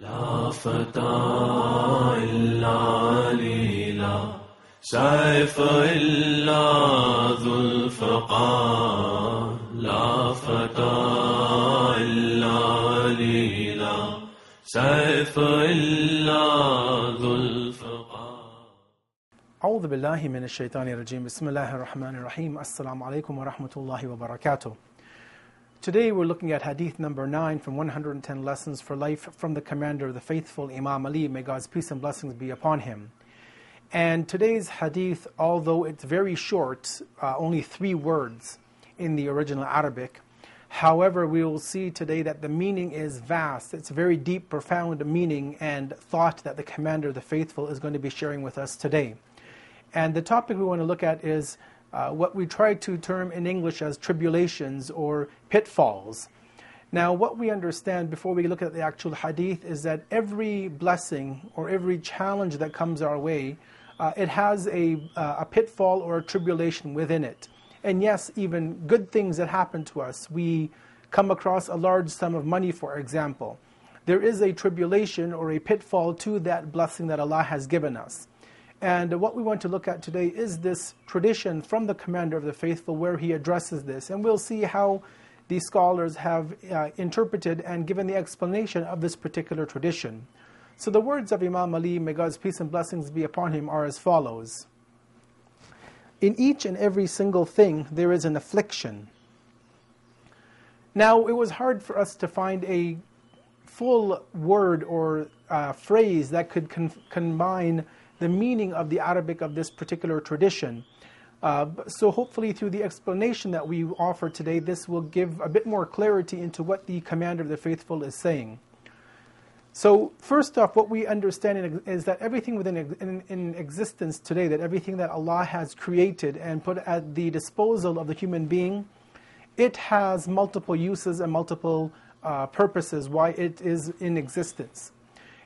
لا فتى إلا ليلا سيف إلا ذو الفقار لا فتى إلا ليلا سيف إلا ذو الفقار أعوذ بالله من الشيطان الرجيم. بسم الله الرحمن الرحيم. السلام عليكم ورحمة الله وبركاته. Today we're looking at hadith number 9 from 110 Lessons for Life from the Commander of the Faithful, Imam Ali, may God's peace and blessings be upon him. And today's hadith, although it's very short, uh, only three words in the original Arabic, however, we will see today that the meaning is vast. It's a very deep, profound meaning and thought that the Commander of the Faithful is going to be sharing with us today. And the topic we want to look at is uh, what we try to term in English as tribulations or pitfalls. Now, what we understand before we look at the actual hadith is that every blessing or every challenge that comes our way, uh, it has a, uh, a pitfall or a tribulation within it. And yes, even good things that happen to us, we come across a large sum of money, for example. There is a tribulation or a pitfall to that blessing that Allah has given us. And what we want to look at today is this tradition from the Commander of the Faithful where he addresses this. And we'll see how these scholars have uh, interpreted and given the explanation of this particular tradition. So the words of Imam Ali, may God's peace and blessings be upon him, are as follows In each and every single thing, there is an affliction. Now, it was hard for us to find a full word or uh, phrase that could con- combine the meaning of the Arabic of this particular tradition. Uh, so hopefully through the explanation that we offer today, this will give a bit more clarity into what the Commander of the Faithful is saying. So first off, what we understand is that everything within in, in existence today, that everything that Allah has created and put at the disposal of the human being, it has multiple uses and multiple uh, purposes why it is in existence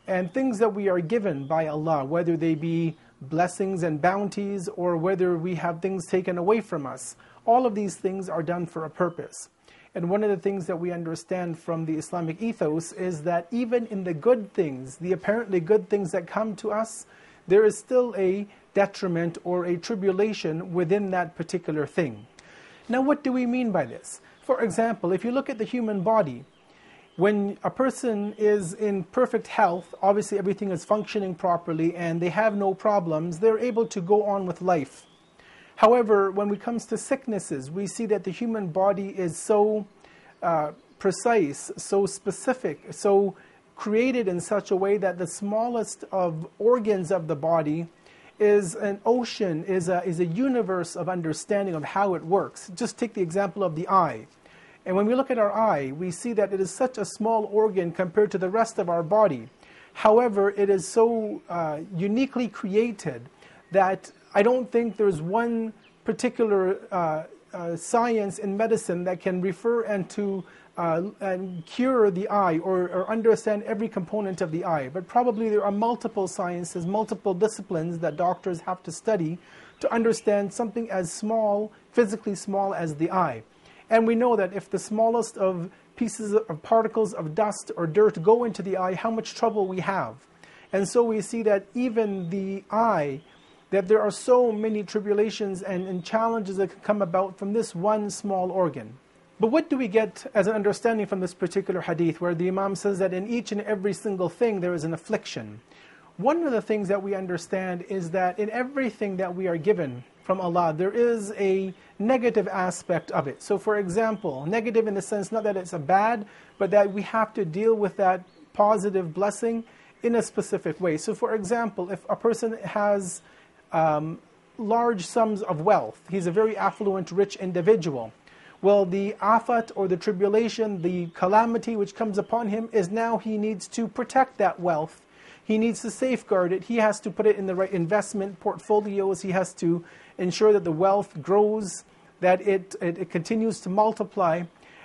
and things that we are given by Allah, whether they be blessings and bounties or whether we have things taken away from us. All of these things are done for a purpose. And one of the things that we understand from the Islamic ethos is that even in the good things, the apparently good things that come to us, there is still a detriment or a tribulation within that particular thing. Now, what do we mean by this? For example, if you look at the human body, when a person is in perfect health, obviously everything is functioning properly and they have no problems, they're able to go on with life. However, when it comes to sicknesses, we see that the human body is so uh, precise, so specific, so created in such a way that the smallest of organs of the body is an ocean, is a, is a universe of understanding of how it works. Just take the example of the eye. And when we look at our eye, we see that it is such a small organ compared to the rest of our body. However, it is so uh, uniquely created that I don't think there's one particular uh, uh, science in medicine that can refer and to uh, and cure the eye or, or understand every component of the eye. But probably there are multiple sciences, multiple disciplines that doctors have to study to understand something as small, physically small as the eye. And we know that if the smallest of pieces of particles of dust or dirt go into the eye, how much trouble we have. And so we see that even the eye, that there are so many tribulations and, and challenges that can come about from this one small organ. But what do we get as an understanding from this particular hadith where the Imam says that in each and every single thing there is an affliction? One of the things that we understand is that in everything that we are given, from Allah, there is a negative aspect of it. So, for example, negative in the sense not that it's a bad, but that we have to deal with that positive blessing in a specific way. So, for example, if a person has um, large sums of wealth, he's a very affluent, rich individual. Well, the afat or the tribulation, the calamity which comes upon him is now he needs to protect that wealth. He needs to safeguard it. He has to put it in the right investment portfolios. He has to ensure that the wealth grows, that it, it, it continues to multiply.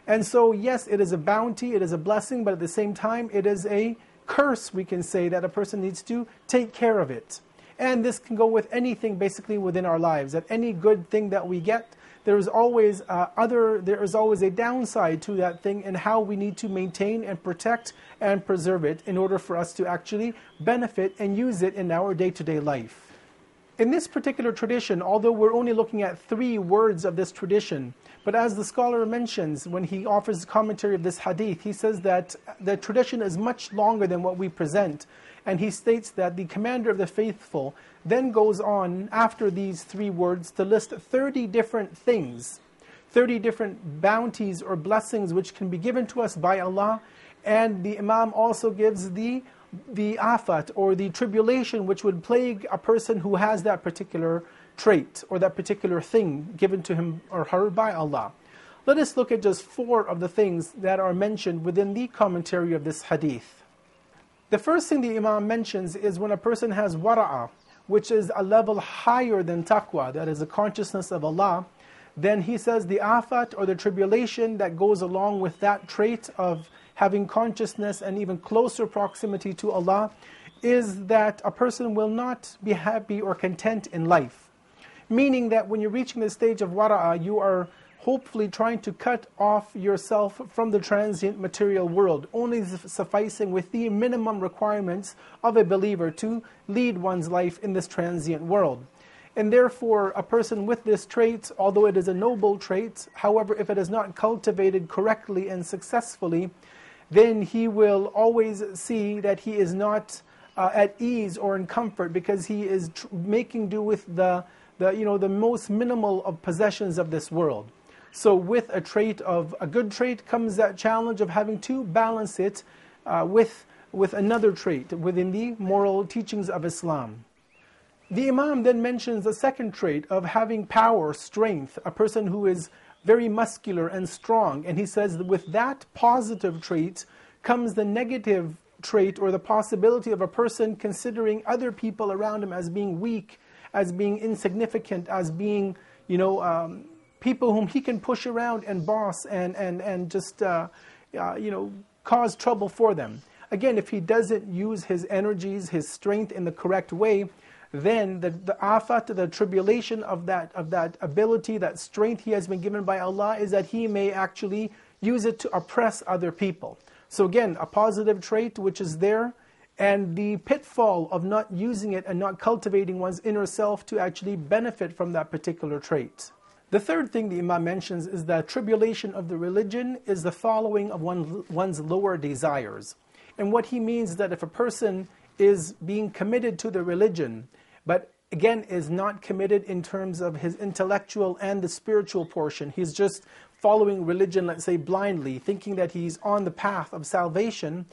And so, yes, it is a bounty, it is a blessing, but at the same time, it is a curse, we can say, that a person needs to take care of it. And this can go with anything basically within our lives, that any good thing that we get, there is always uh, other there is always a downside to that thing and how we need to maintain and protect and preserve it in order for us to actually benefit and use it in our day-to-day life in this particular tradition although we're only looking at three words of this tradition but as the scholar mentions when he offers commentary of this hadith he says that the tradition is much longer than what we present and he states that the commander of the faithful then goes on after these three words to list 30 different things, 30 different bounties or blessings which can be given to us by Allah. And the Imam also gives the, the afat or the tribulation which would plague a person who has that particular trait or that particular thing given to him or her by Allah. Let us look at just four of the things that are mentioned within the commentary of this hadith. The first thing the Imam mentions is when a person has wara'ah, which is a level higher than taqwa, that is the consciousness of Allah, then he says the afat or the tribulation that goes along with that trait of having consciousness and even closer proximity to Allah is that a person will not be happy or content in life. Meaning that when you're reaching the stage of wara'ah, you are hopefully trying to cut off yourself from the transient material world, only sufficing with the minimum requirements of a believer to lead one's life in this transient world. And therefore, a person with this trait, although it is a noble trait, however, if it is not cultivated correctly and successfully, then he will always see that he is not uh, at ease or in comfort because he is tr- making do with the, the, you know, the most minimal of possessions of this world. So with a trait of a good trait comes that challenge of having to balance it uh, with, with another trait within the moral teachings of Islam. The Imam then mentions a second trait of having power, strength, a person who is very muscular and strong. And he says that with that positive trait comes the negative trait or the possibility of a person considering other people around him as being weak, as being insignificant, as being, you know, um, people whom he can push around and boss and, and, and just, uh, uh, you know, cause trouble for them. Again, if he doesn't use his energies, his strength in the correct way, then the, the afat, the tribulation of that, of that ability, that strength he has been given by Allah is that he may actually use it to oppress other people. So again, a positive trait which is there, and the pitfall of not using it and not cultivating one's inner self to actually benefit from that particular trait. The third thing the Imam mentions is that tribulation of the religion is the following of one, one's lower desires. And what he means is that if a person is being committed to the religion, but again is not committed in terms of his intellectual and the spiritual portion, he's just following religion, let's say blindly, thinking that he's on the path of salvation,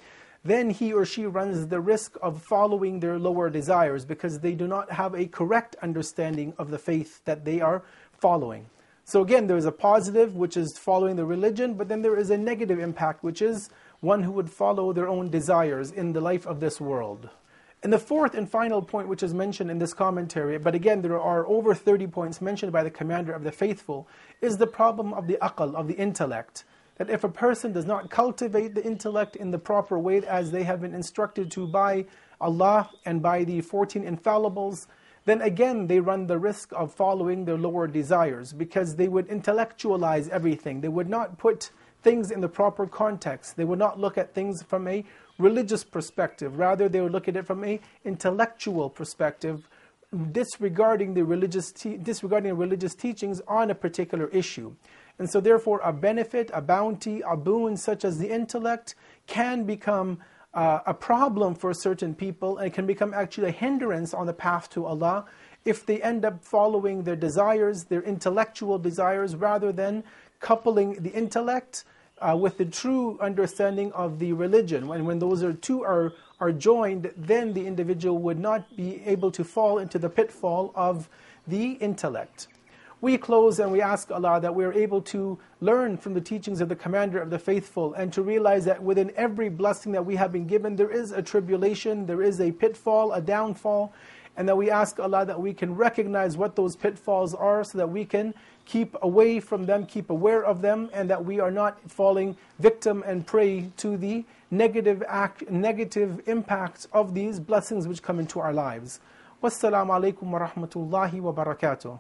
then he or she runs the risk of following their lower desires because they do not have a correct understanding of the faith that they are following. So again, there is a positive, which is following the religion, but then there is a negative impact, which is one who would follow their own desires in the life of this world. And the fourth and final point, which is mentioned in this commentary, but again, there are over 30 points mentioned by the commander of the faithful, is the problem of the aql, of the intellect. That if a person does not cultivate the intellect in the proper way as they have been instructed to by Allah and by the 14 infallibles, then again they run the risk of following their lower desires because they would intellectualize everything. They would not put things in the proper context. They would not look at things from a religious perspective. Rather, they would look at it from a intellectual perspective, disregarding the religious te- disregarding the religious teachings on a particular issue. And so, therefore, a benefit, a bounty, a boon such as the intellect can become uh, a problem for certain people and can become actually a hindrance on the path to Allah if they end up following their desires, their intellectual desires, rather than coupling the intellect uh, with the true understanding of the religion. When, when those are two are, are joined, then the individual would not be able to fall into the pitfall of the intellect we close and we ask Allah that we are able to learn from the teachings of the Commander of the Faithful and to realize that within every blessing that we have been given, there is a tribulation, there is a pitfall, a downfall, and that we ask Allah that we can recognize what those pitfalls are so that we can keep away from them, keep aware of them, and that we are not falling victim and prey to the negative act, negative impacts of these blessings which come into our lives. Wassalamu alaikum wa rahmatullahi wa barakatuh.